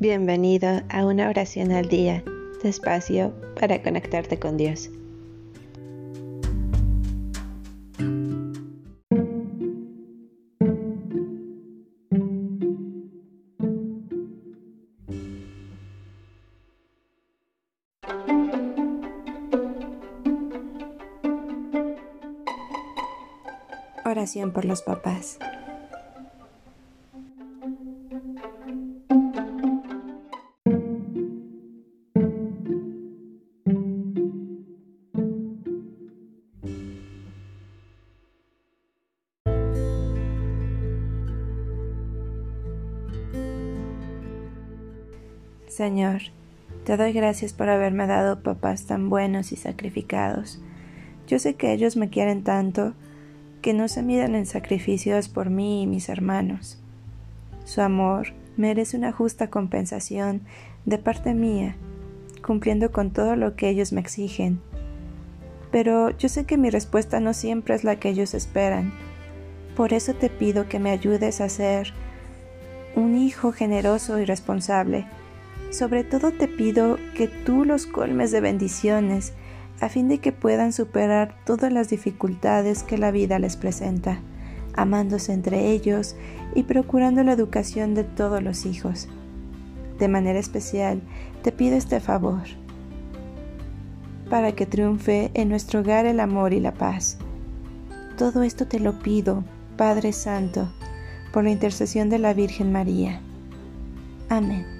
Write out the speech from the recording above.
Bienvenido a una oración al día, despacio para conectarte con Dios. Oración por los papás. Señor, te doy gracias por haberme dado papás tan buenos y sacrificados. Yo sé que ellos me quieren tanto que no se miden en sacrificios por mí y mis hermanos. Su amor merece una justa compensación de parte mía, cumpliendo con todo lo que ellos me exigen. Pero yo sé que mi respuesta no siempre es la que ellos esperan. Por eso te pido que me ayudes a ser un hijo generoso y responsable sobre todo te pido que tú los colmes de bendiciones, a fin de que puedan superar todas las dificultades que la vida les presenta, amándose entre ellos y procurando la educación de todos los hijos. De manera especial, te pido este favor, para que triunfe en nuestro hogar el amor y la paz. Todo esto te lo pido, Padre Santo, por la intercesión de la Virgen María. Amén.